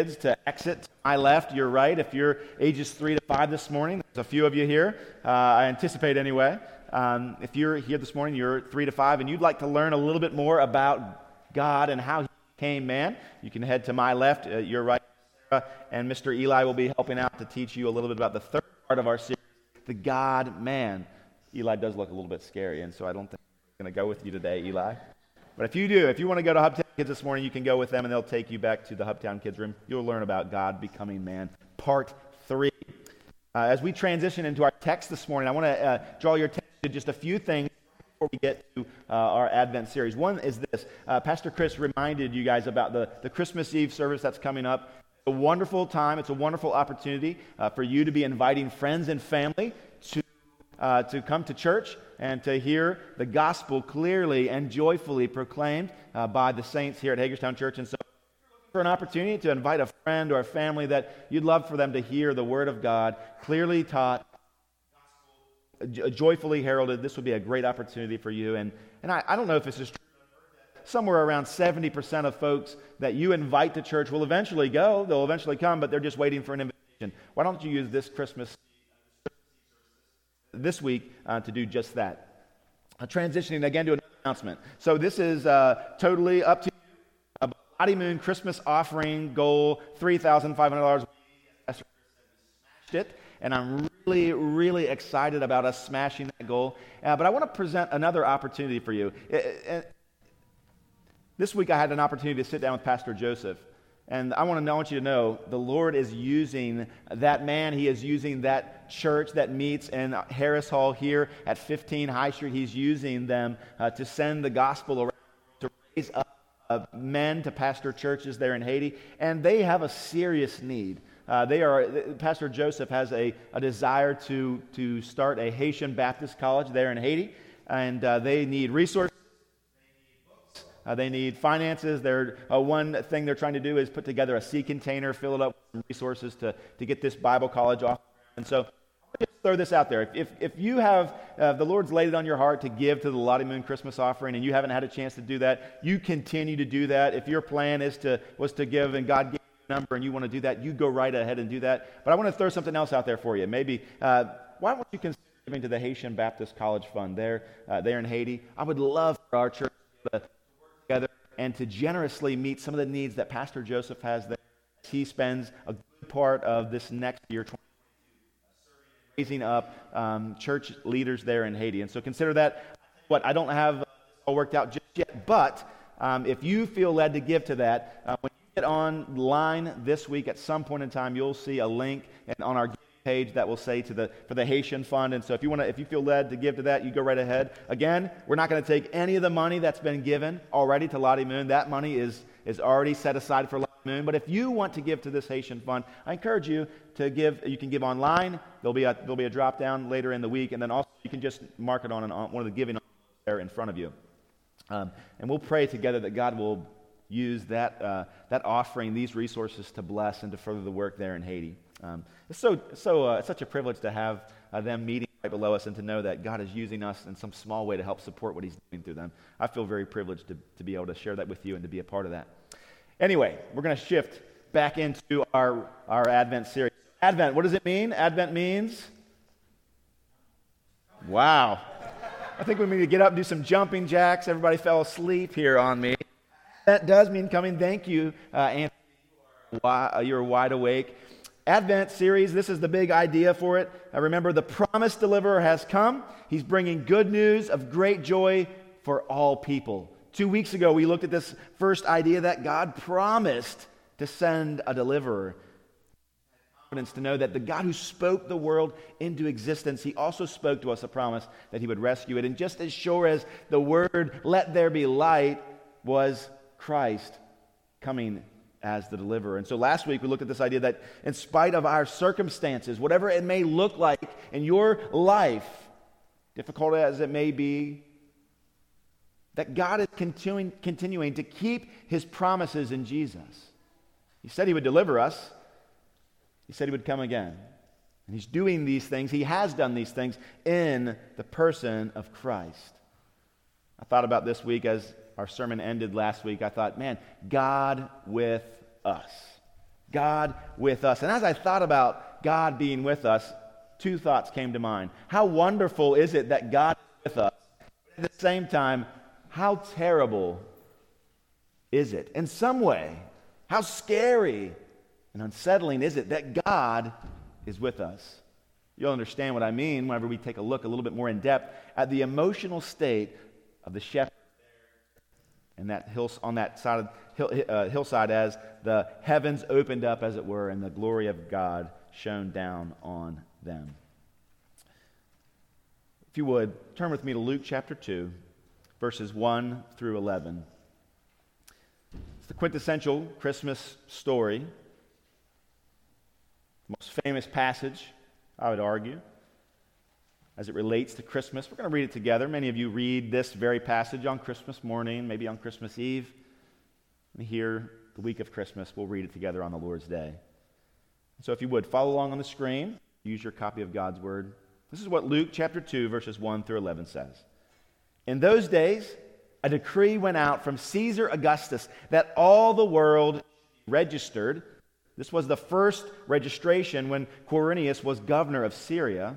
kids to exit to my left, your right. If you're ages three to five this morning, there's a few of you here. Uh, I anticipate anyway. Um, if you're here this morning, you're three to five, and you'd like to learn a little bit more about God and how He became man, you can head to my left, uh, your right, Sarah, and Mr. Eli will be helping out to teach you a little bit about the third part of our series, the God man. Eli does look a little bit scary, and so I don't think I'm going to go with you today, Eli. But if you do, if you want to go to Hubtown Kids this morning, you can go with them and they'll take you back to the Hubtown Kids room. You'll learn about God becoming man, part three. Uh, as we transition into our text this morning, I want to uh, draw your attention to just a few things before we get to uh, our Advent series. One is this uh, Pastor Chris reminded you guys about the, the Christmas Eve service that's coming up. It's a wonderful time, it's a wonderful opportunity uh, for you to be inviting friends and family to, uh, to come to church and to hear the gospel clearly and joyfully proclaimed uh, by the saints here at Hagerstown Church. And so, for an opportunity to invite a friend or a family that you'd love for them to hear the Word of God clearly taught, joyfully heralded, this would be a great opportunity for you. And, and I, I don't know if this is true. Somewhere around 70% of folks that you invite to church will eventually go. They'll eventually come, but they're just waiting for an invitation. Why don't you use this Christmas this week uh, to do just that. Uh, transitioning again to an announcement. So this is uh, totally up to you. A Lottie Moon Christmas offering goal, $3,500. Smashed it, and I'm really, really excited about us smashing that goal. Uh, but I want to present another opportunity for you. It, it, this week I had an opportunity to sit down with Pastor Joseph. And I want to want you to know the Lord is using that man. He is using that church that meets in Harris Hall here at 15 High Street. He's using them uh, to send the gospel around, to raise up uh, men to pastor churches there in Haiti. And they have a serious need. Uh, they are, Pastor Joseph has a, a desire to, to start a Haitian Baptist college there in Haiti. And uh, they need resources uh, they need finances. They're, uh, one thing they're trying to do is put together a sea container, fill it up with resources to, to get this Bible college off. And so, just throw this out there. If, if, if you have, uh, the Lord's laid it on your heart to give to the Lottie Moon Christmas offering and you haven't had a chance to do that, you continue to do that. If your plan is to, was to give and God gave you a number and you want to do that, you go right ahead and do that. But I want to throw something else out there for you. Maybe, uh, why don't you consider giving to the Haitian Baptist College Fund there, uh, there in Haiti? I would love for our church to together and to generously meet some of the needs that Pastor Joseph has there. He spends a good part of this next year raising up um, church leaders there in Haiti. And so consider that. What I don't have all worked out just yet, but um, if you feel led to give to that, uh, when you get online this week at some point in time, you'll see a link and on our page that will say to the for the Haitian fund. And so if you want to, if you feel led to give to that, you go right ahead. Again, we're not going to take any of the money that's been given already to Lottie Moon. That money is is already set aside for Lottie Moon. But if you want to give to this Haitian fund, I encourage you to give. You can give online. There'll be a there'll be a drop down later in the week, and then also you can just mark it on, an, on one of the giving there in front of you. Um, and we'll pray together that God will use that, uh, that offering, these resources to bless and to further the work there in Haiti. Um, it's so, so uh, it's such a privilege to have uh, them meeting right below us and to know that God is using us in some small way to help support what He's doing through them. I feel very privileged to, to be able to share that with you and to be a part of that. Anyway, we're going to shift back into our, our Advent series. Advent, what does it mean? Advent means. Wow. I think we need to get up do some jumping jacks. Everybody fell asleep here on me. That does mean coming. Thank you, uh, Anthony. You're wide awake. Advent series, this is the big idea for it. I remember the promised deliverer has come. He's bringing good news of great joy for all people. Two weeks ago, we looked at this first idea that God promised to send a deliverer. Confidence to know that the God who spoke the world into existence, he also spoke to us a promise that he would rescue it. And just as sure as the word, let there be light, was Christ coming as the deliverer. And so last week we looked at this idea that in spite of our circumstances, whatever it may look like in your life, difficult as it may be, that God is continuing, continuing to keep his promises in Jesus. He said he would deliver us, he said he would come again. And he's doing these things, he has done these things in the person of Christ. I thought about this week as our sermon ended last week, I thought, man, God with us. God with us. And as I thought about God being with us, two thoughts came to mind. How wonderful is it that God is with us? At the same time, how terrible is it? In some way, how scary and unsettling is it that God is with us? You'll understand what I mean whenever we take a look a little bit more in depth at the emotional state of the shepherd and that hill, on that side of, hill, uh, hillside as the heavens opened up, as it were, and the glory of God shone down on them. If you would, turn with me to Luke chapter 2, verses 1 through 11. It's the quintessential Christmas story, the most famous passage, I would argue as it relates to Christmas. We're going to read it together. Many of you read this very passage on Christmas morning, maybe on Christmas Eve. And here, the week of Christmas, we'll read it together on the Lord's Day. So if you would, follow along on the screen. Use your copy of God's Word. This is what Luke chapter 2, verses 1 through 11 says. In those days, a decree went out from Caesar Augustus that all the world registered. This was the first registration when Quirinius was governor of Syria.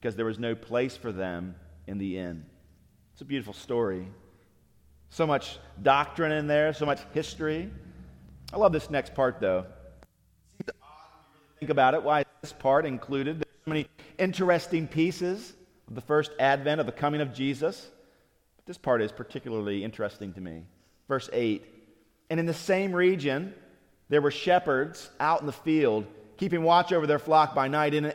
because there was no place for them in the inn. It's a beautiful story. So much doctrine in there, so much history. I love this next part, though. Think about it. Why is this part included? There's so many interesting pieces of the first advent of the coming of Jesus. But this part is particularly interesting to me. Verse 8 And in the same region, there were shepherds out in the field, keeping watch over their flock by night. And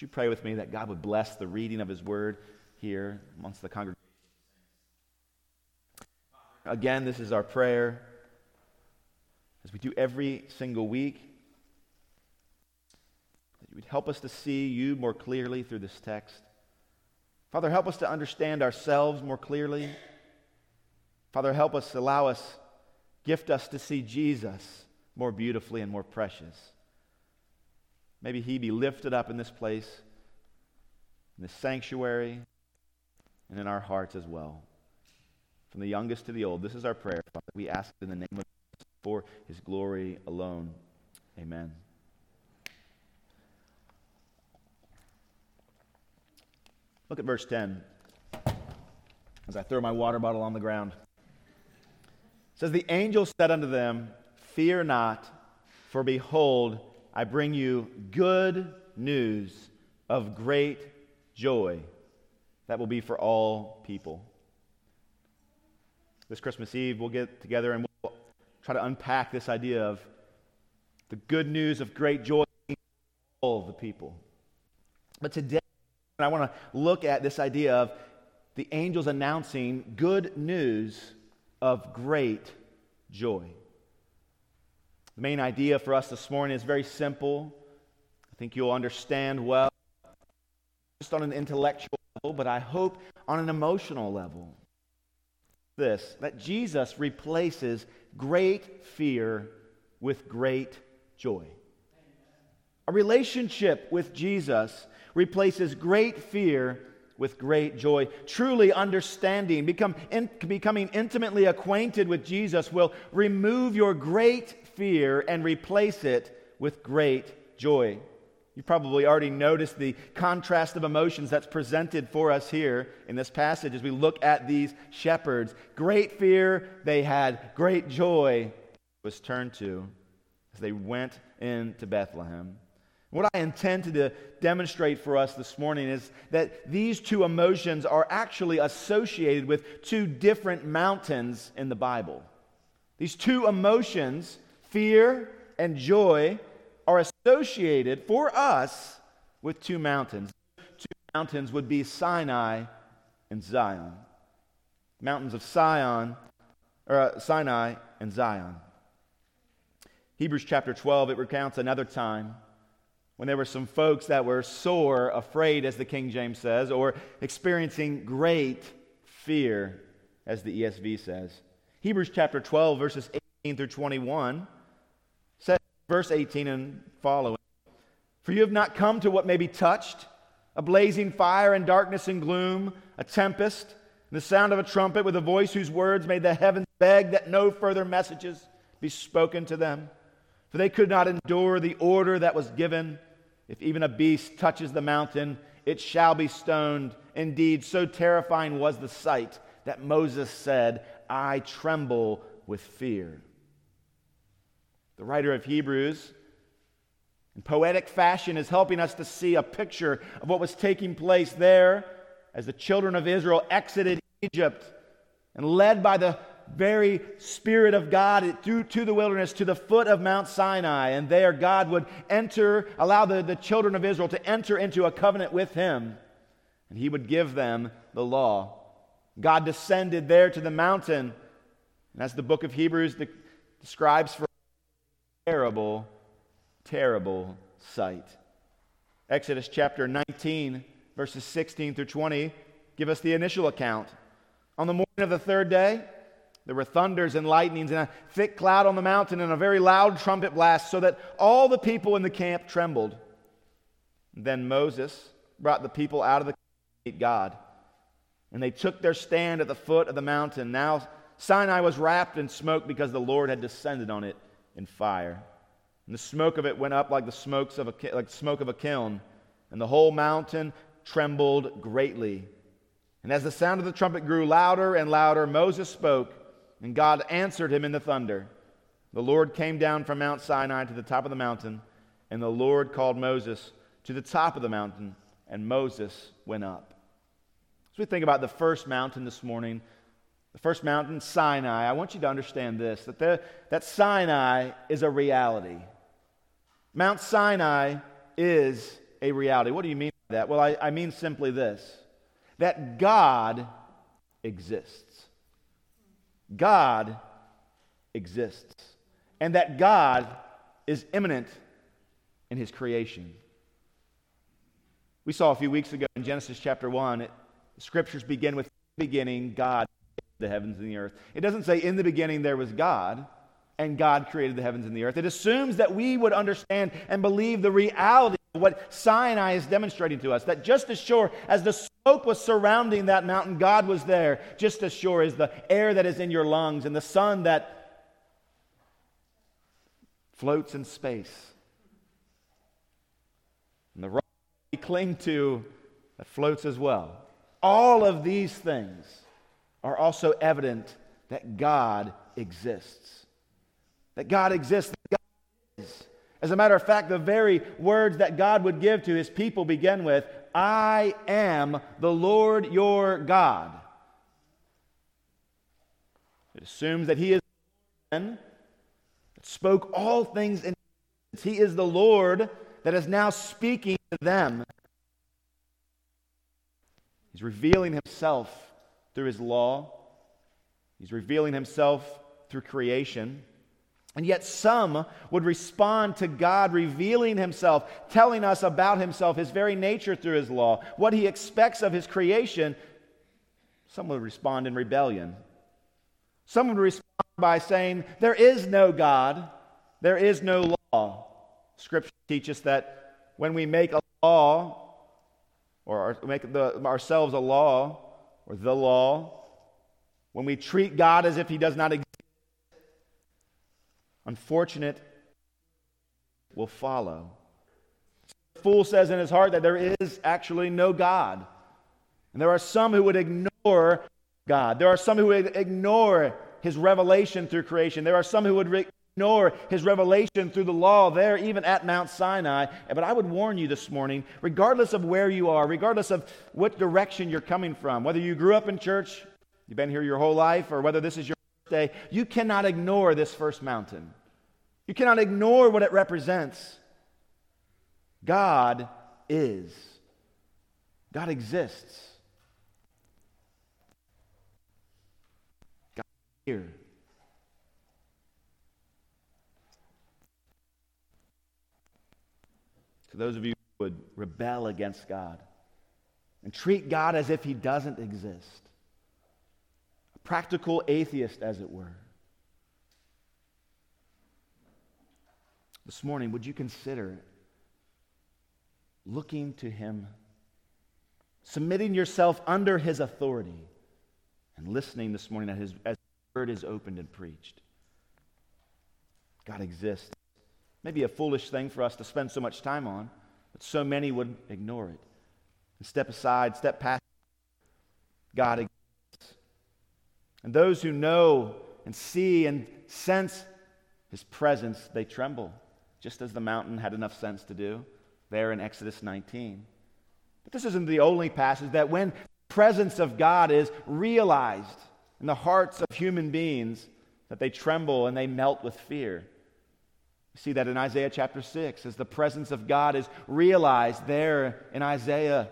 Would you pray with me that God would bless the reading of His Word here amongst the congregation? Again, this is our prayer as we do every single week. That you would help us to see you more clearly through this text. Father, help us to understand ourselves more clearly. Father, help us, allow us, gift us to see Jesus more beautifully and more precious. Maybe he be lifted up in this place, in this sanctuary, and in our hearts as well. From the youngest to the old, this is our prayer. Father. We ask in the name of Jesus for his glory alone. Amen. Look at verse 10 as I throw my water bottle on the ground. It says, The angel said unto them, Fear not, for behold, I bring you good news of great joy that will be for all people. This Christmas Eve, we'll get together and we'll try to unpack this idea of the good news of great joy for all the people. But today, I want to look at this idea of the angels announcing good news of great joy. The main idea for us this morning is very simple. I think you'll understand well, just on an intellectual level, but I hope on an emotional level. This that Jesus replaces great fear with great joy. A relationship with Jesus replaces great fear with great joy. Truly understanding, become in, becoming intimately acquainted with Jesus will remove your great fear and replace it with great joy. You probably already noticed the contrast of emotions that's presented for us here in this passage as we look at these shepherds. Great fear, they had great joy was turned to as they went into Bethlehem. What I intend to demonstrate for us this morning is that these two emotions are actually associated with two different mountains in the Bible. These two emotions, fear and joy, are associated for us with two mountains. Two mountains would be Sinai and Zion. Mountains of Sion, or uh, Sinai and Zion. Hebrews chapter 12, it recounts another time when there were some folks that were sore afraid, as the King James says, or experiencing great fear, as the ESV says. Hebrews chapter 12, verses 18 through 21 says, verse 18 and following, For you have not come to what may be touched, a blazing fire and darkness and gloom, a tempest, and the sound of a trumpet with a voice whose words made the heavens beg that no further messages be spoken to them. For they could not endure the order that was given if even a beast touches the mountain, it shall be stoned. Indeed, so terrifying was the sight that Moses said, I tremble with fear. The writer of Hebrews, in poetic fashion, is helping us to see a picture of what was taking place there as the children of Israel exited Egypt and led by the very Spirit of God through to the wilderness to the foot of Mount Sinai. And there, God would enter, allow the, the children of Israel to enter into a covenant with Him, and He would give them the law. God descended there to the mountain, and as the book of Hebrews de- describes for terrible, terrible sight. Exodus chapter 19, verses 16 through 20, give us the initial account. On the morning of the third day, there were thunders and lightnings and a thick cloud on the mountain and a very loud trumpet blast, so that all the people in the camp trembled. Then Moses brought the people out of the camp to meet God. And they took their stand at the foot of the mountain. Now Sinai was wrapped in smoke because the Lord had descended on it in fire. And the smoke of it went up like the smokes of a, like smoke of a kiln, and the whole mountain trembled greatly. And as the sound of the trumpet grew louder and louder, Moses spoke. And God answered him in the thunder. The Lord came down from Mount Sinai to the top of the mountain, and the Lord called Moses to the top of the mountain, and Moses went up. As we think about the first mountain this morning, the first mountain, Sinai, I want you to understand this that, the, that Sinai is a reality. Mount Sinai is a reality. What do you mean by that? Well, I, I mean simply this that God exists. God exists and that God is immanent in his creation. We saw a few weeks ago in Genesis chapter 1, it, the scriptures begin with beginning, God the heavens and the earth. It doesn't say in the beginning there was God and God created the heavens and the earth. It assumes that we would understand and believe the reality of what Sinai is demonstrating to us. That just as sure as the smoke was surrounding that mountain, God was there. Just as sure as the air that is in your lungs and the sun that floats in space. And the rock we cling to that floats as well. All of these things are also evident that God exists that God exists, that God is. As a matter of fact, the very words that God would give to his people begin with I am the Lord your God. It assumes that he is the one that spoke all things in he is the Lord that is now speaking to them. He's revealing himself through his law. He's revealing himself through creation. And yet, some would respond to God revealing Himself, telling us about Himself, His very nature through His law, what He expects of His creation. Some would respond in rebellion. Some would respond by saying, There is no God, there is no law. Scripture teaches that when we make a law, or make the, ourselves a law, or the law, when we treat God as if He does not exist, unfortunate will follow. The fool says in his heart that there is actually no God. And there are some who would ignore God. There are some who would ignore his revelation through creation. There are some who would re- ignore his revelation through the law there, even at Mount Sinai. But I would warn you this morning, regardless of where you are, regardless of what direction you're coming from, whether you grew up in church, you've been here your whole life, or whether this is your day, you cannot ignore this first mountain. You cannot ignore what it represents. God is, God exists. God is here. To those of you who would rebel against God and treat God as if he doesn't exist, a practical atheist, as it were. This morning, would you consider looking to him, submitting yourself under his authority, and listening this morning as his, as his word is opened and preached? God exists maybe a foolish thing for us to spend so much time on, but so many would ignore it and step aside, step past. God exists. And those who know and see and sense his presence, they tremble, just as the mountain had enough sense to do there in Exodus 19. But this isn't the only passage that when presence of God is realized in the hearts of human beings, that they tremble and they melt with fear. You see that in Isaiah chapter 6 as the presence of God is realized there in Isaiah.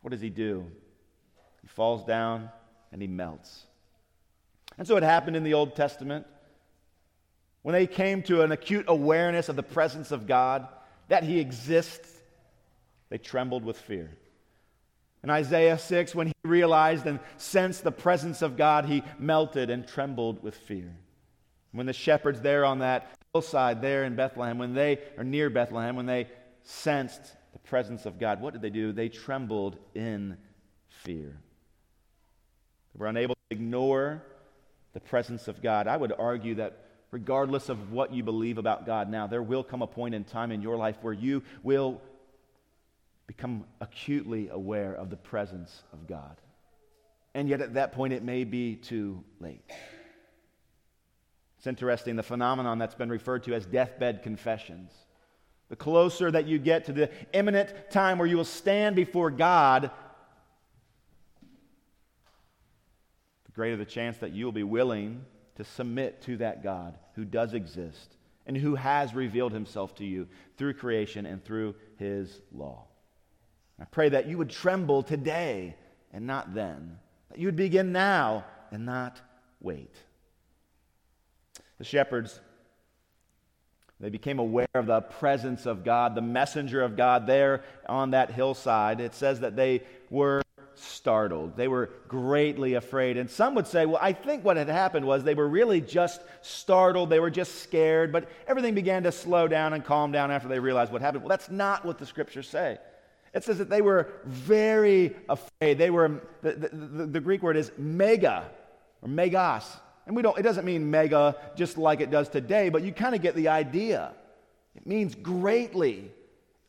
What does he do? He falls down and he melts. And so it happened in the Old Testament. When they came to an acute awareness of the presence of God, that he exists, they trembled with fear. In Isaiah 6, when he realized and sensed the presence of God, he melted and trembled with fear. When the shepherds there on that hillside there in Bethlehem, when they are near Bethlehem, when they sensed the presence of God, what did they do? They trembled in fear. They were unable to ignore the presence of God. I would argue that regardless of what you believe about God now, there will come a point in time in your life where you will become acutely aware of the presence of God. And yet at that point, it may be too late. It's interesting, the phenomenon that's been referred to as deathbed confessions. The closer that you get to the imminent time where you will stand before God, the greater the chance that you will be willing to submit to that God who does exist and who has revealed himself to you through creation and through his law. I pray that you would tremble today and not then, that you would begin now and not wait. The shepherds, they became aware of the presence of God, the messenger of God there on that hillside. It says that they were startled. They were greatly afraid. And some would say, well, I think what had happened was they were really just startled. They were just scared, but everything began to slow down and calm down after they realized what happened. Well, that's not what the scriptures say. It says that they were very afraid. They were, the, the, the Greek word is mega or megas. And we don't, it doesn't mean mega just like it does today, but you kind of get the idea. It means greatly,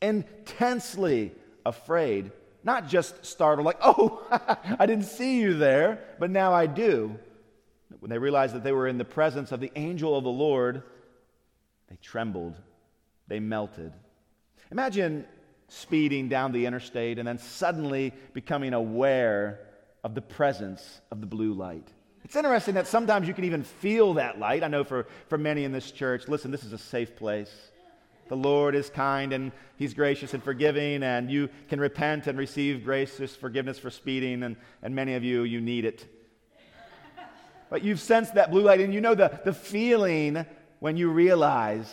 intensely afraid, not just startled, like, oh, I didn't see you there, but now I do. When they realized that they were in the presence of the angel of the Lord, they trembled, they melted. Imagine speeding down the interstate and then suddenly becoming aware of the presence of the blue light. It's interesting that sometimes you can even feel that light. I know for, for many in this church, listen, this is a safe place. The Lord is kind and He's gracious and forgiving, and you can repent and receive gracious forgiveness for speeding, and, and many of you, you need it. But you've sensed that blue light, and you know the, the feeling when you realize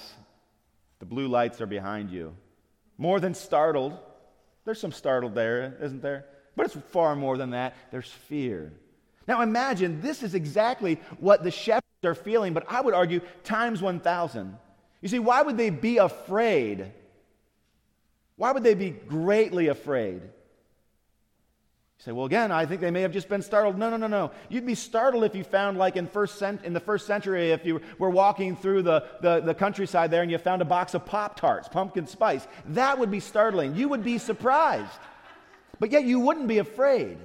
the blue lights are behind you. More than startled. There's some startled there, isn't there? But it's far more than that. There's fear. Now imagine this is exactly what the shepherds are feeling, but I would argue times 1,000. You see, why would they be afraid? Why would they be greatly afraid? You say, well, again, I think they may have just been startled. No, no, no, no. You'd be startled if you found, like in, first cent- in the first century, if you were walking through the, the, the countryside there and you found a box of Pop Tarts, pumpkin spice. That would be startling. You would be surprised. But yet you wouldn't be afraid.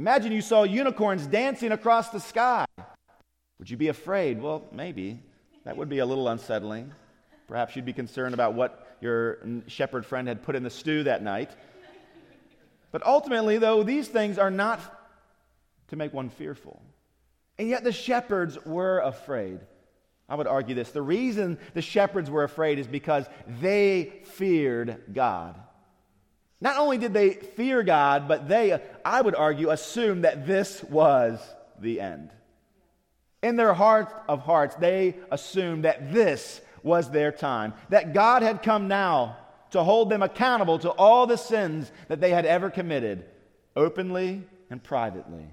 Imagine you saw unicorns dancing across the sky. Would you be afraid? Well, maybe. That would be a little unsettling. Perhaps you'd be concerned about what your shepherd friend had put in the stew that night. But ultimately, though, these things are not to make one fearful. And yet the shepherds were afraid. I would argue this. The reason the shepherds were afraid is because they feared God. Not only did they fear God, but they, I would argue, assumed that this was the end. In their heart of hearts, they assumed that this was their time, that God had come now to hold them accountable to all the sins that they had ever committed, openly and privately.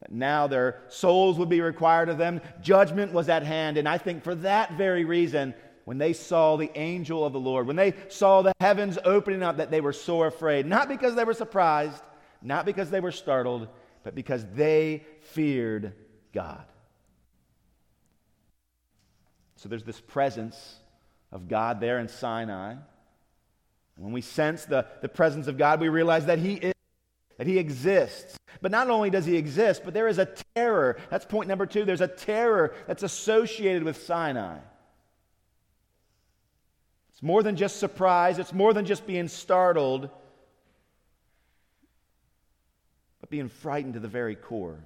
That now their souls would be required of them, judgment was at hand. And I think for that very reason, when they saw the angel of the Lord, when they saw the heavens opening up, that they were so afraid. Not because they were surprised, not because they were startled, but because they feared God. So there's this presence of God there in Sinai. When we sense the, the presence of God, we realize that He is, that He exists. But not only does He exist, but there is a terror. That's point number two. There's a terror that's associated with Sinai. More than just surprise, it's more than just being startled, but being frightened to the very core.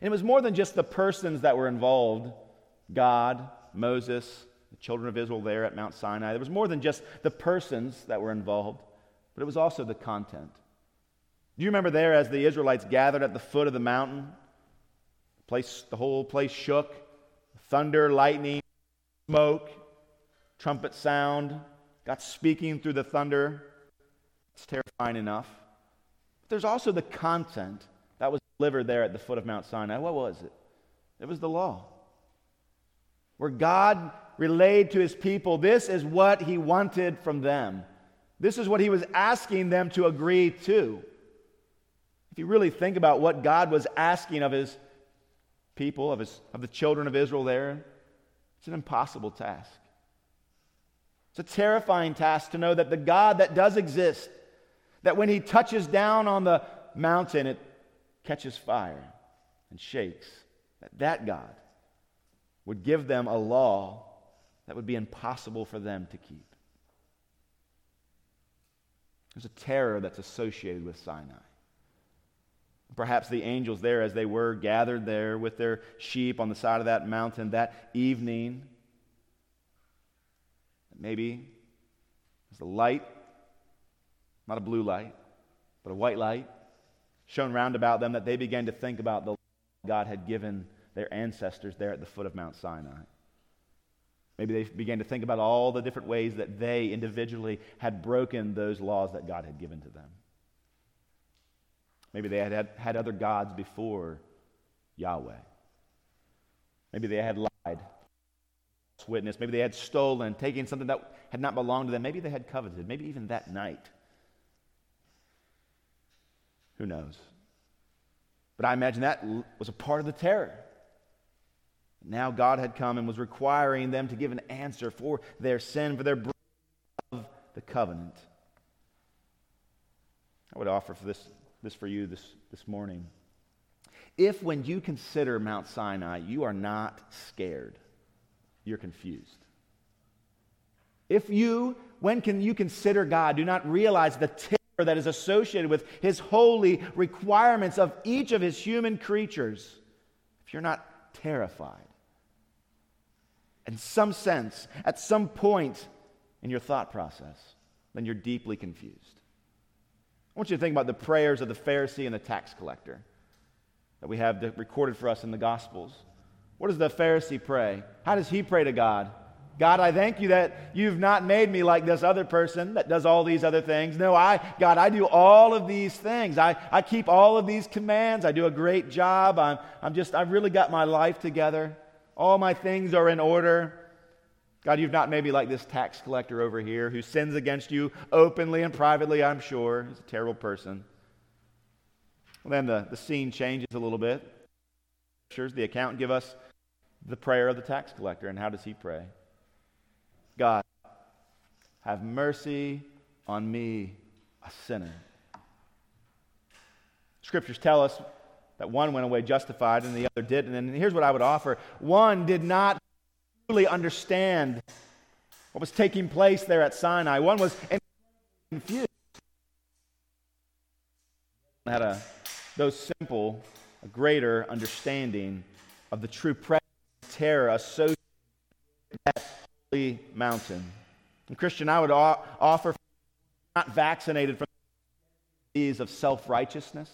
And it was more than just the persons that were involved God, Moses, the children of Israel there at Mount Sinai. There was more than just the persons that were involved, but it was also the content. Do you remember there as the Israelites gathered at the foot of the mountain? The, place, the whole place shook. Thunder, lightning, smoke, trumpet sound, God speaking through the thunder. It's terrifying enough. But there's also the content that was delivered there at the foot of Mount Sinai. What was it? It was the law where God relayed to his people this is what he wanted from them. This is what he was asking them to agree to. If you really think about what God was asking of his people, of, his, of the children of Israel there, it's an impossible task. It's a terrifying task to know that the God that does exist, that when he touches down on the mountain, it catches fire and shakes. That that God would give them a law that would be impossible for them to keep. There's a terror that's associated with Sinai. Perhaps the angels there, as they were gathered there with their sheep on the side of that mountain that evening, maybe there's a light, not a blue light, but a white light, shone round about them that they began to think about the God had given their ancestors there at the foot of Mount Sinai. Maybe they began to think about all the different ways that they individually had broken those laws that God had given to them. Maybe they had had, had other gods before Yahweh. Maybe they had lied, witness. Maybe they had stolen, taken something that had not belonged to them. Maybe they had coveted. Maybe even that night. Who knows? But I imagine that was a part of the terror. Now God had come and was requiring them to give an answer for their sin, for their breach of the covenant. I would offer for this, this for you this, this morning. If when you consider Mount Sinai, you are not scared, you're confused. If you, when can you consider God, do not realize the terror that is associated with his holy requirements of each of his human creatures, if you're not terrified, in some sense, at some point in your thought process, then you're deeply confused. I want you to think about the prayers of the Pharisee and the tax collector that we have recorded for us in the Gospels. What does the Pharisee pray? How does he pray to God? God, I thank you that you've not made me like this other person that does all these other things. No, I, God, I do all of these things. I, I keep all of these commands. I do a great job. I'm, I'm just, I've really got my life together. All my things are in order. God, you've not made me like this tax collector over here who sins against you openly and privately, I'm sure. He's a terrible person. Well, then the, the scene changes a little bit. The account give us the prayer of the tax collector. And how does he pray? God, have mercy on me, a sinner. Scriptures tell us that one went away justified and the other didn't. And here's what I would offer one did not truly understand what was taking place there at Sinai, one was confused. Had a, though simple, a greater understanding of the true presence terror associated with that holy mountain. And Christian, I would offer not vaccinated from the disease of self righteousness,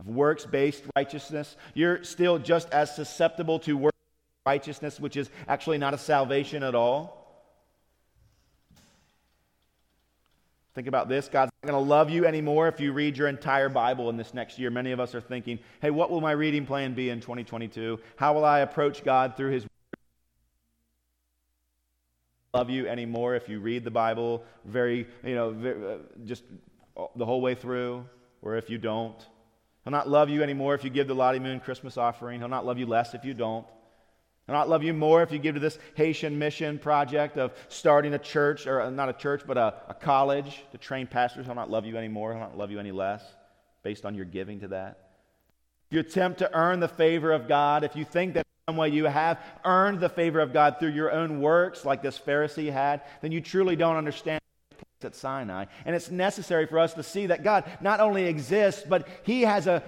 of works based righteousness. You're still just as susceptible to works righteousness, which is actually not a salvation at all. Think about this. God's not going to love you anymore if you read your entire Bible in this next year. Many of us are thinking, hey, what will my reading plan be in 2022? How will I approach God through His? Love you anymore if you read the Bible very, you know, uh, just the whole way through, or if you don't. He'll not love you anymore if you give the Lottie Moon Christmas offering. He'll not love you less if you don't. I'll not love you more if you give to this Haitian mission project of starting a church, or uh, not a church, but a, a college to train pastors. I'll not love you anymore. I'll not love you any less based on your giving to that. If you attempt to earn the favor of God, if you think that some way you have earned the favor of God through your own works, like this Pharisee had, then you truly don't understand at Sinai. And it's necessary for us to see that God not only exists, but He has a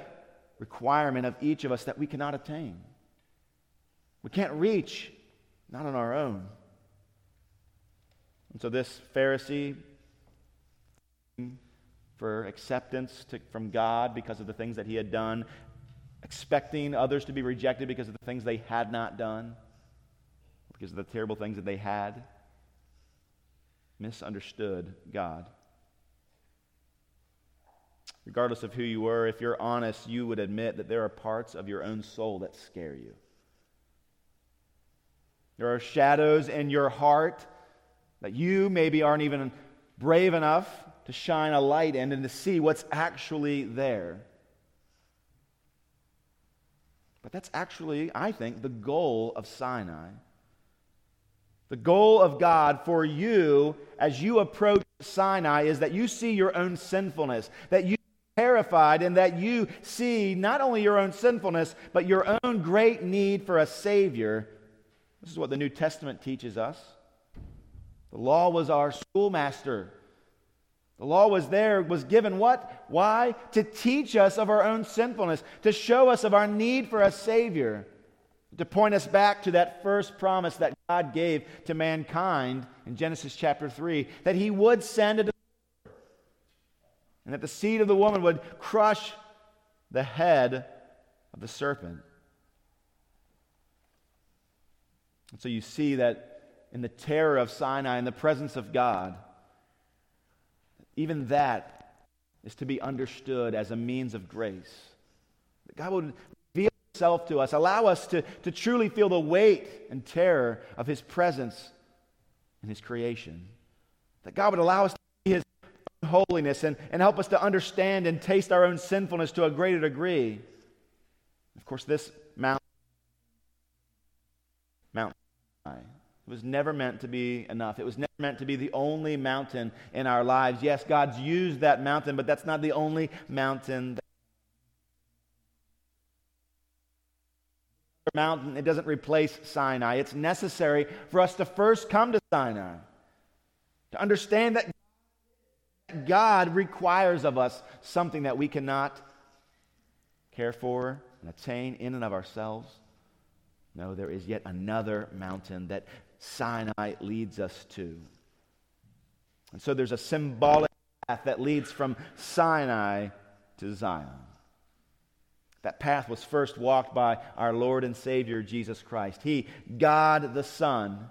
requirement of each of us that we cannot attain. We can't reach, not on our own. And so this Pharisee, for acceptance to, from God because of the things that he had done, expecting others to be rejected because of the things they had not done, because of the terrible things that they had, misunderstood God. Regardless of who you were, if you're honest, you would admit that there are parts of your own soul that scare you. There are shadows in your heart that you maybe aren't even brave enough to shine a light in and to see what's actually there. But that's actually, I think, the goal of Sinai. The goal of God for you as you approach Sinai is that you see your own sinfulness, that you are terrified, and that you see not only your own sinfulness, but your own great need for a Savior this is what the New Testament teaches us. The law was our schoolmaster. The law was there, was given what? Why? To teach us of our own sinfulness, to show us of our need for a Savior, to point us back to that first promise that God gave to mankind in Genesis chapter 3 that He would send a deliverer, and that the seed of the woman would crush the head of the serpent. And so you see that in the terror of Sinai, in the presence of God, even that is to be understood as a means of grace. That God would reveal Himself to us, allow us to, to truly feel the weight and terror of His presence in His creation. That God would allow us to see His holiness and, and help us to understand and taste our own sinfulness to a greater degree. Of course, this mountain, mountain it was never meant to be enough. It was never meant to be the only mountain in our lives. Yes, God's used that mountain, but that's not the only mountain. Mountain, it doesn't replace Sinai. It's necessary for us to first come to Sinai, to understand that God requires of us something that we cannot care for and attain in and of ourselves. No, there is yet another mountain that Sinai leads us to. And so there's a symbolic path that leads from Sinai to Zion. That path was first walked by our Lord and Savior Jesus Christ. He, God the Son,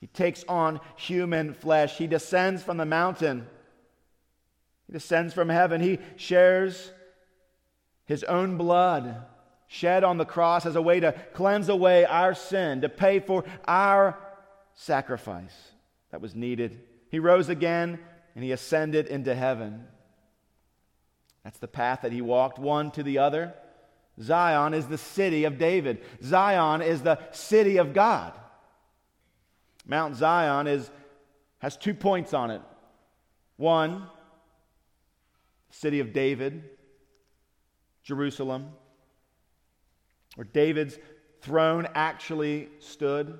he takes on human flesh. He descends from the mountain. He descends from heaven. He shares his own blood shed on the cross as a way to cleanse away our sin, to pay for our sacrifice that was needed. He rose again and he ascended into heaven. That's the path that he walked, one to the other. Zion is the city of David. Zion is the city of God. Mount Zion is, has two points on it. One, city of David, Jerusalem, where David's throne actually stood.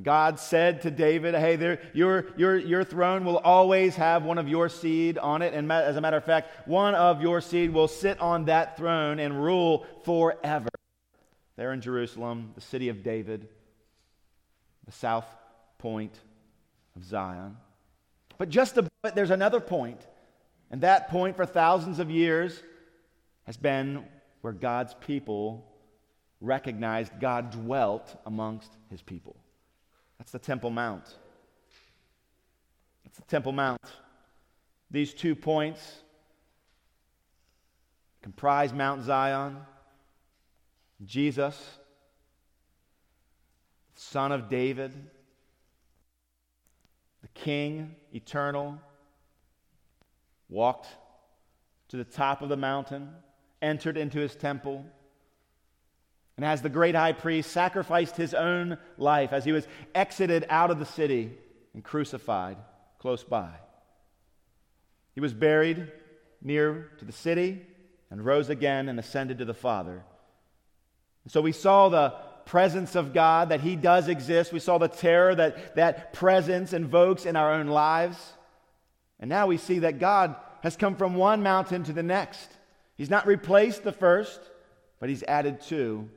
God said to David, Hey, there, your, your, your throne will always have one of your seed on it. And as a matter of fact, one of your seed will sit on that throne and rule forever. There in Jerusalem, the city of David, the south point of Zion. But just a bit, there's another point, and that point for thousands of years has been where God's people recognized God dwelt amongst his people. That's the Temple Mount. That's the Temple Mount. These two points comprise Mount Zion. Jesus, son of David, the King, eternal, walked to the top of the mountain, entered into his temple and as the great high priest sacrificed his own life as he was exited out of the city and crucified close by. He was buried near to the city and rose again and ascended to the Father. And so we saw the presence of God, that He does exist. We saw the terror that that presence invokes in our own lives. And now we see that God has come from one mountain to the next. He's not replaced the first, but He's added two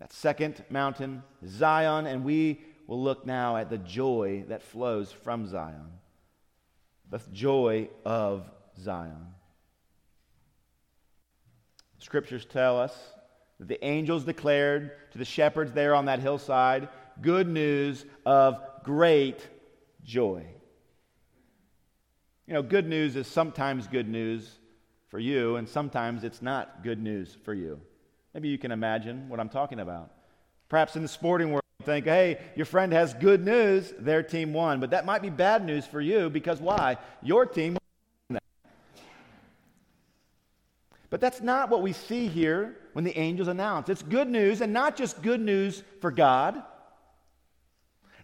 that second mountain, Zion, and we will look now at the joy that flows from Zion. The joy of Zion. Scriptures tell us that the angels declared to the shepherds there on that hillside good news of great joy. You know, good news is sometimes good news for you, and sometimes it's not good news for you. Maybe you can imagine what I'm talking about. Perhaps in the sporting world, think, hey, your friend has good news, their team won. But that might be bad news for you because why? Your team But that's not what we see here when the angels announce. It's good news, and not just good news for God,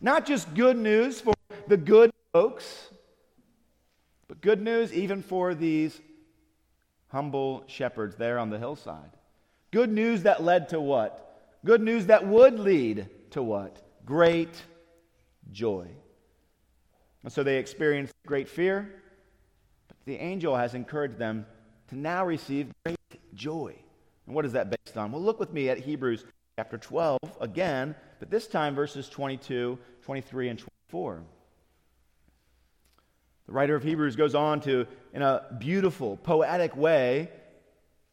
not just good news for the good folks, but good news even for these humble shepherds there on the hillside. Good news that led to what? Good news that would lead to what? Great joy. And so they experienced great fear, but the angel has encouraged them to now receive great joy. And what is that based on? Well, look with me at Hebrews chapter 12 again, but this time verses 22, 23, and 24. The writer of Hebrews goes on to, in a beautiful, poetic way,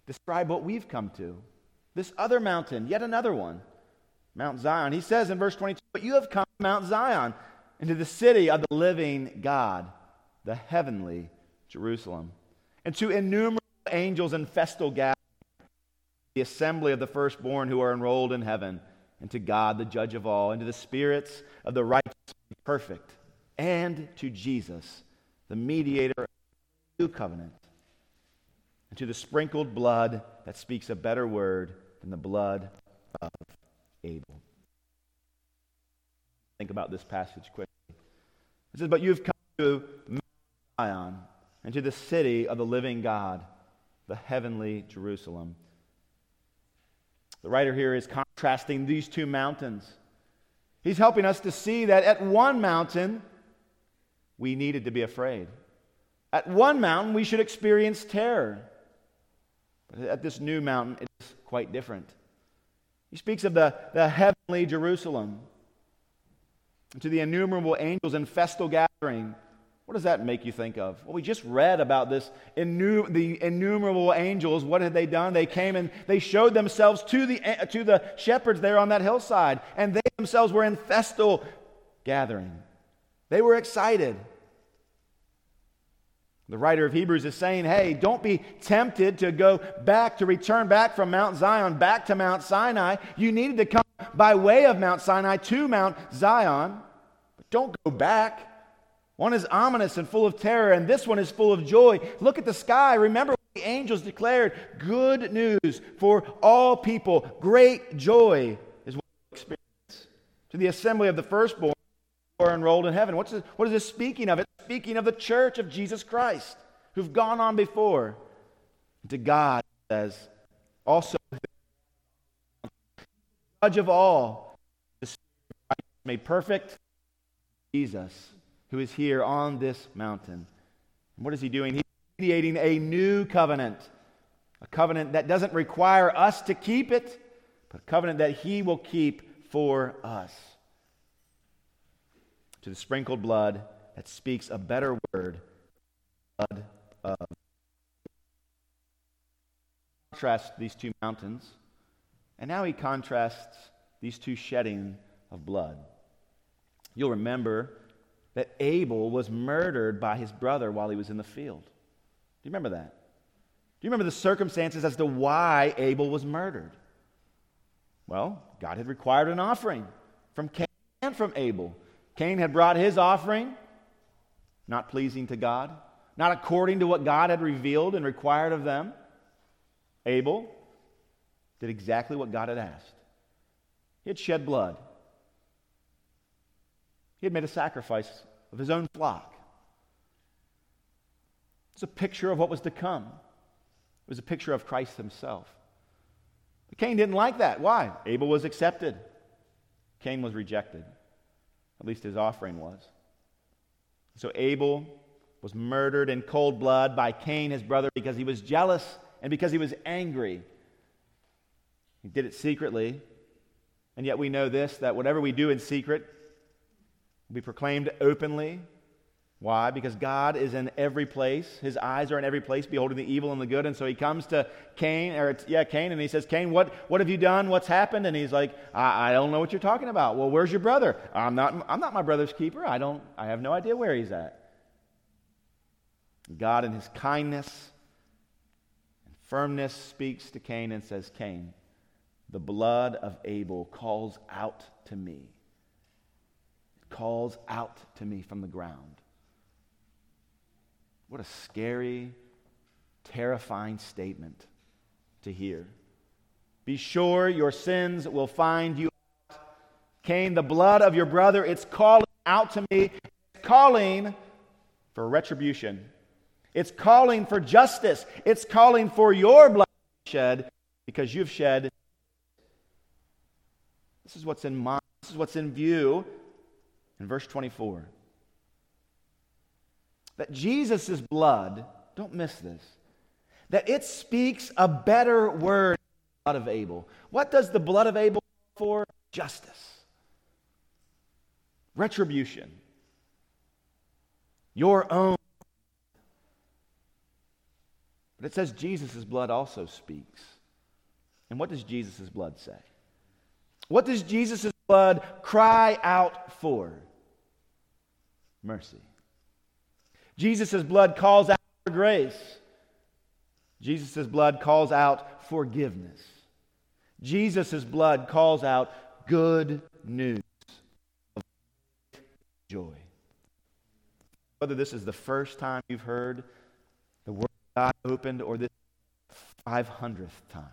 describe what we've come to. This other mountain, yet another one, Mount Zion. He says in verse 22, But you have come to Mount Zion, into the city of the living God, the heavenly Jerusalem, and to innumerable angels in festal gathering, the assembly of the firstborn who are enrolled in heaven, and to God, the judge of all, and to the spirits of the righteous and perfect, and to Jesus, the mediator of the new covenant, and to the sprinkled blood that speaks a better word than the blood of Abel. Think about this passage quickly. It says, But you've come to Zion and to the city of the living God, the heavenly Jerusalem. The writer here is contrasting these two mountains. He's helping us to see that at one mountain, we needed to be afraid. At one mountain, we should experience terror. At this new mountain, it is quite different. He speaks of the, the heavenly Jerusalem, to the innumerable angels in festal gathering. What does that make you think of? Well, we just read about this. Innu- the innumerable angels, what had they done? They came and they showed themselves to the, to the shepherds there on that hillside, and they themselves were in festal gathering. They were excited. The writer of Hebrews is saying, hey, don't be tempted to go back, to return back from Mount Zion back to Mount Sinai. You needed to come by way of Mount Sinai to Mount Zion, but don't go back. One is ominous and full of terror, and this one is full of joy. Look at the sky. Remember the angels declared good news for all people. Great joy is what we experience. To the assembly of the firstborn are enrolled in heaven. What's this, what is this speaking of? It's speaking of the church of Jesus Christ who've gone on before. To God, says, also judge of all, made perfect, Jesus, who is here on this mountain. And what is he doing? He's mediating a new covenant, a covenant that doesn't require us to keep it, but a covenant that he will keep for us. To the sprinkled blood that speaks a better word, blood of. Contrast these two mountains, and now he contrasts these two shedding of blood. You'll remember that Abel was murdered by his brother while he was in the field. Do you remember that? Do you remember the circumstances as to why Abel was murdered? Well, God had required an offering from Cain and from Abel. Cain had brought his offering, not pleasing to God, not according to what God had revealed and required of them. Abel did exactly what God had asked. He had shed blood. He had made a sacrifice of his own flock. It's a picture of what was to come. It was a picture of Christ himself. But Cain didn't like that. Why? Abel was accepted. Cain was rejected. At least his offering was. So Abel was murdered in cold blood by Cain, his brother, because he was jealous and because he was angry. He did it secretly. And yet we know this that whatever we do in secret will be proclaimed openly. Why? Because God is in every place. His eyes are in every place, beholding the evil and the good. And so he comes to Cain, or yeah, Cain, and he says, Cain, what, what have you done? What's happened? And he's like, I, I don't know what you're talking about. Well, where's your brother? I'm not, I'm not my brother's keeper. I don't, I have no idea where he's at. God, in his kindness and firmness, speaks to Cain and says, Cain, the blood of Abel calls out to me. It calls out to me from the ground. What a scary, terrifying statement to hear. Be sure your sins will find you out. Cain, the blood of your brother, it's calling out to me. It's calling for retribution. It's calling for justice. It's calling for your blood shed because you've shed. This is what's in mind. This is what's in view in verse 24. That Jesus' blood, don't miss this, that it speaks a better word blood of Abel. What does the blood of Abel for? Justice, retribution, your own but it says Jesus' blood also speaks. And what does Jesus' blood say? What does Jesus' blood cry out for? Mercy. Jesus' blood calls out for grace. Jesus' blood calls out forgiveness. Jesus' blood calls out good news of joy. Whether this is the first time you've heard the word God opened or this 500th time.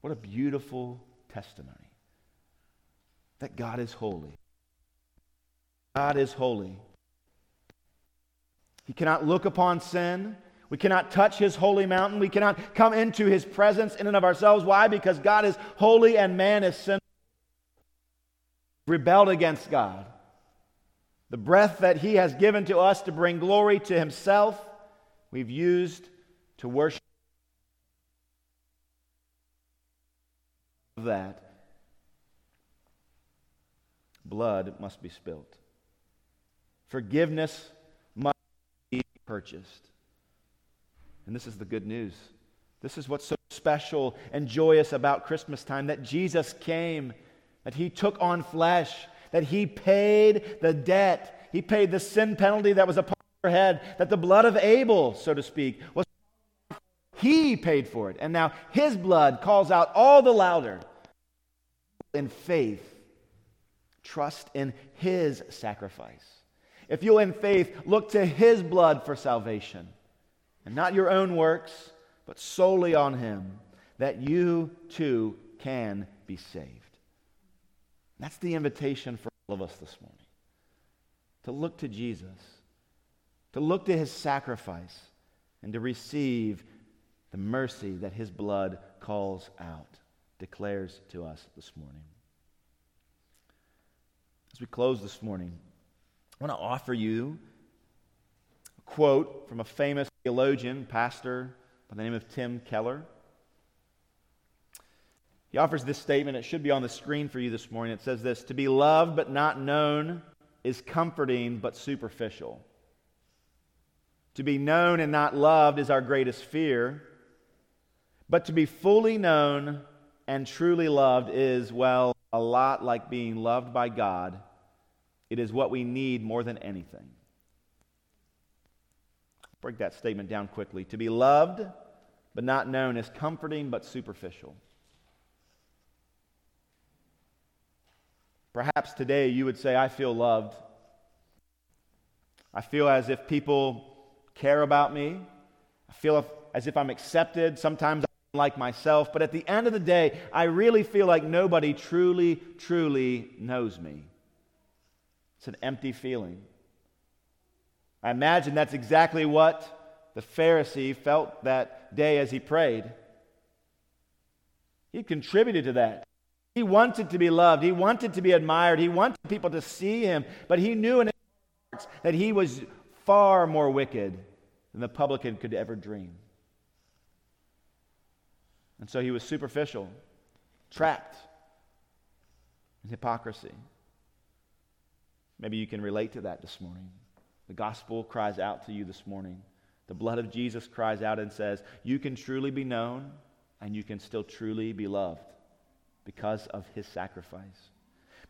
What a beautiful testimony that God is holy. God is holy. He cannot look upon sin. We cannot touch his holy mountain. We cannot come into his presence in and of ourselves. Why? Because God is holy and man is sinful. Rebelled against God. The breath that He has given to us to bring glory to Himself, we've used to worship that. Blood must be spilt. Forgiveness must be purchased. And this is the good news. This is what's so special and joyous about Christmas time that Jesus came, that He took on flesh that he paid the debt. He paid the sin penalty that was upon her head, that the blood of Abel, so to speak, was. He paid for it. And now his blood calls out all the louder. In faith, trust in his sacrifice. If you'll, in faith, look to his blood for salvation, and not your own works, but solely on him, that you too can be saved. That's the invitation for all of us this morning to look to Jesus, to look to his sacrifice, and to receive the mercy that his blood calls out, declares to us this morning. As we close this morning, I want to offer you a quote from a famous theologian, pastor by the name of Tim Keller. He offers this statement. It should be on the screen for you this morning. It says this To be loved but not known is comforting but superficial. To be known and not loved is our greatest fear. But to be fully known and truly loved is, well, a lot like being loved by God. It is what we need more than anything. Break that statement down quickly. To be loved but not known is comforting but superficial. Perhaps today you would say, I feel loved. I feel as if people care about me. I feel as if I'm accepted. Sometimes I'm like myself. But at the end of the day, I really feel like nobody truly, truly knows me. It's an empty feeling. I imagine that's exactly what the Pharisee felt that day as he prayed. He contributed to that. He wanted to be loved. He wanted to be admired. He wanted people to see him. But he knew in his heart that he was far more wicked than the publican could ever dream. And so he was superficial, trapped in hypocrisy. Maybe you can relate to that this morning. The gospel cries out to you this morning. The blood of Jesus cries out and says, You can truly be known and you can still truly be loved because of his sacrifice.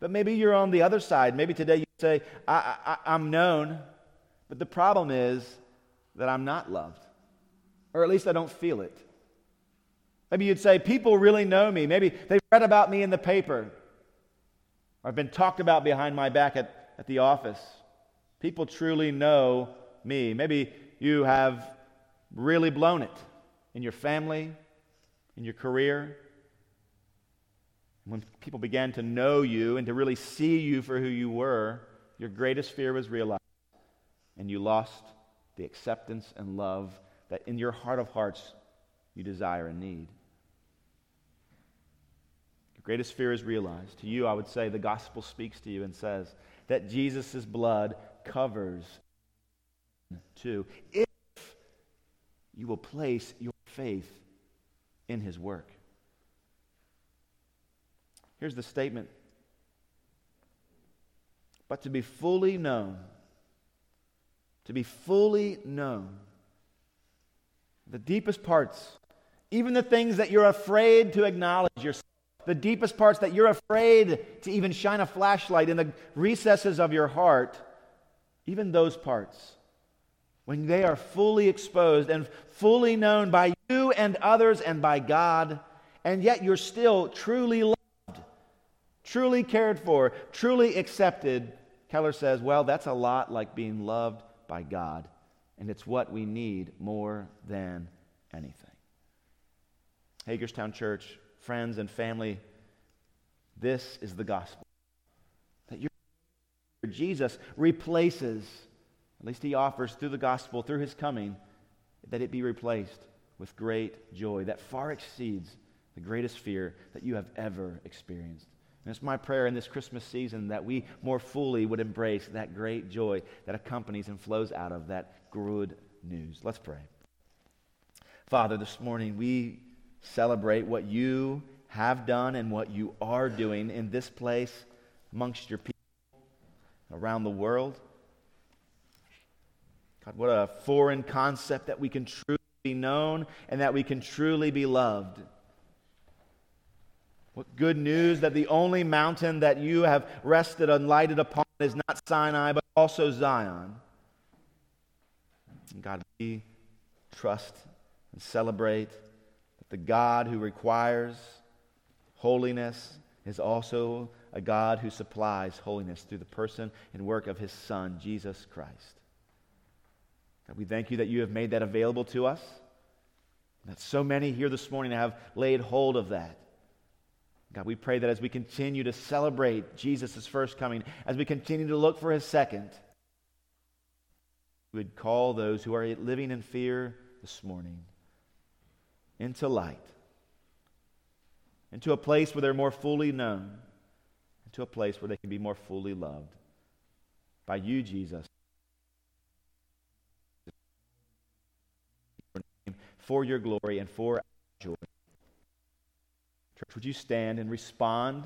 But maybe you're on the other side. Maybe today you say, I, I, I'm known, but the problem is that I'm not loved, or at least I don't feel it. Maybe you'd say, People really know me. Maybe they've read about me in the paper, or I've been talked about behind my back at, at the office. People truly know me. Maybe you have really blown it in your family, in your career. When people began to know you and to really see you for who you were, your greatest fear was realized, and you lost the acceptance and love that in your heart of hearts you desire and need. Your greatest fear is realized. To you, I would say the gospel speaks to you and says that Jesus' blood covers too, if you will place your faith in his work. Here's the statement. But to be fully known, to be fully known, the deepest parts, even the things that you're afraid to acknowledge yourself, the deepest parts that you're afraid to even shine a flashlight in the recesses of your heart, even those parts, when they are fully exposed and fully known by you and others and by God, and yet you're still truly loved truly cared for, truly accepted, Keller says, well, that's a lot like being loved by God. And it's what we need more than anything. Hagerstown Church, friends and family, this is the gospel. That your Jesus replaces, at least he offers through the gospel, through his coming, that it be replaced with great joy that far exceeds the greatest fear that you have ever experienced. And it's my prayer in this Christmas season that we more fully would embrace that great joy that accompanies and flows out of that good news. Let's pray. Father, this morning we celebrate what you have done and what you are doing in this place amongst your people around the world. God, what a foreign concept that we can truly be known and that we can truly be loved. What good news that the only mountain that you have rested and lighted upon is not Sinai, but also Zion. And God, we trust and celebrate the God who requires holiness is also a God who supplies holiness through the person and work of his Son, Jesus Christ. God, we thank you that you have made that available to us, that so many here this morning have laid hold of that. God, we pray that as we continue to celebrate Jesus' first coming, as we continue to look for his second, we would call those who are living in fear this morning into light, into a place where they're more fully known, into a place where they can be more fully loved by you, Jesus. For your glory and for our joy. Church, would you stand and respond